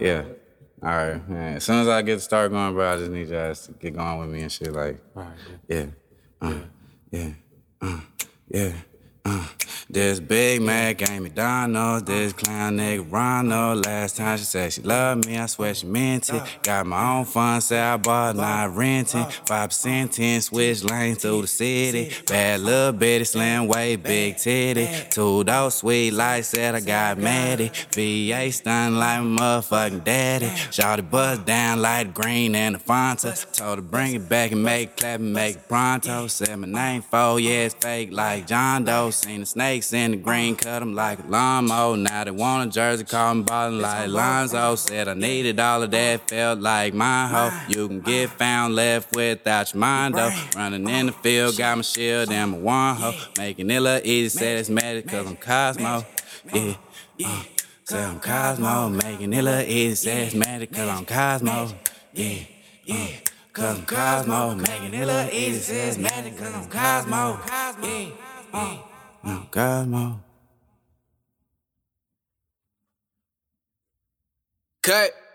Yeah. All right, man. As soon as I get to start going, bro, I just need you guys to get going with me and shit. Like, right, yeah, uh, yeah, uh, yeah. Uh. This Big Mac ain't McDonald's. This clown nigga Ronald. Last time she said she loved me, I swear she meant it. Got my own funds, say I bought, not renting. Five ten switch lanes through the city. Bad little bitty, slim waist, big titty. Two dope sweet light, said I got Maddie. VA stun like my motherfucking daddy. Shawty buzz down like green and the Fanta. Told her bring it back and make it clap and make it pronto. Said my name four, yeah, it's fake like John Doe. Seen the snakes in the green, cut 'em like a lawnmower. Now they want a jersey, call 'em ballin' like Lonzo. Said I needed all of that, felt like my hoe. You can get found left without your mind though. Running in the field, got my shield and my one hoe. Making it look easy, said it's magic cause I'm Cosmo. Yeah, uh, say I'm Cosmo. Making it look easy, said it's magic cause I'm Cosmo. Yeah, yeah. Cause I'm Cosmo, making it look easy, says magic, cause I'm Cosmo. Yeah, uh, I'm Cosmo. Cut.